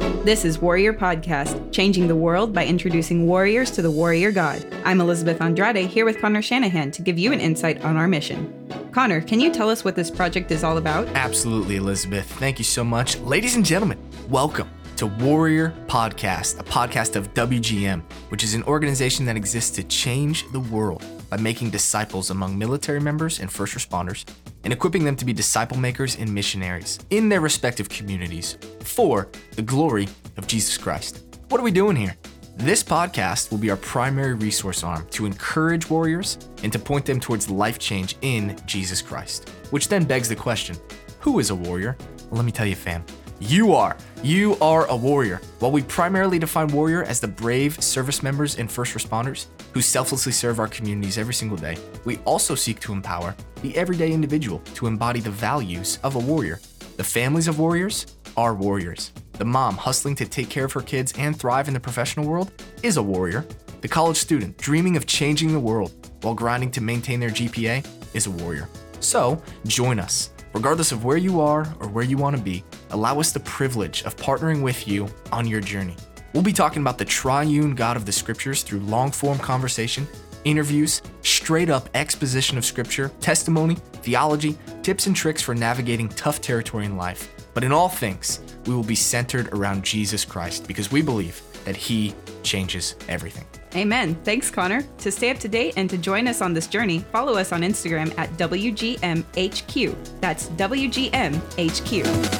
This is Warrior Podcast, changing the world by introducing warriors to the warrior God. I'm Elizabeth Andrade here with Connor Shanahan to give you an insight on our mission. Connor, can you tell us what this project is all about? Absolutely, Elizabeth. Thank you so much. Ladies and gentlemen, welcome to Warrior Podcast, a podcast of WGM, which is an organization that exists to change the world by making disciples among military members and first responders and equipping them to be disciple makers and missionaries in their respective communities for the glory of Jesus Christ. What are we doing here? This podcast will be our primary resource arm to encourage warriors and to point them towards life change in Jesus Christ. Which then begs the question who is a warrior? Well, let me tell you, fam. You are. You are a warrior. While we primarily define warrior as the brave service members and first responders who selflessly serve our communities every single day, we also seek to empower the everyday individual to embody the values of a warrior. The families of warriors are warriors. The mom hustling to take care of her kids and thrive in the professional world is a warrior. The college student dreaming of changing the world while grinding to maintain their GPA is a warrior. So, join us. Regardless of where you are or where you want to be, allow us the privilege of partnering with you on your journey. We'll be talking about the triune God of the scriptures through long form conversation, interviews, straight up exposition of scripture, testimony, theology, tips and tricks for navigating tough territory in life. But in all things, we will be centered around Jesus Christ because we believe that He changes everything. Amen. Thanks, Connor. To stay up to date and to join us on this journey, follow us on Instagram at WGMHQ. That's WGMHQ.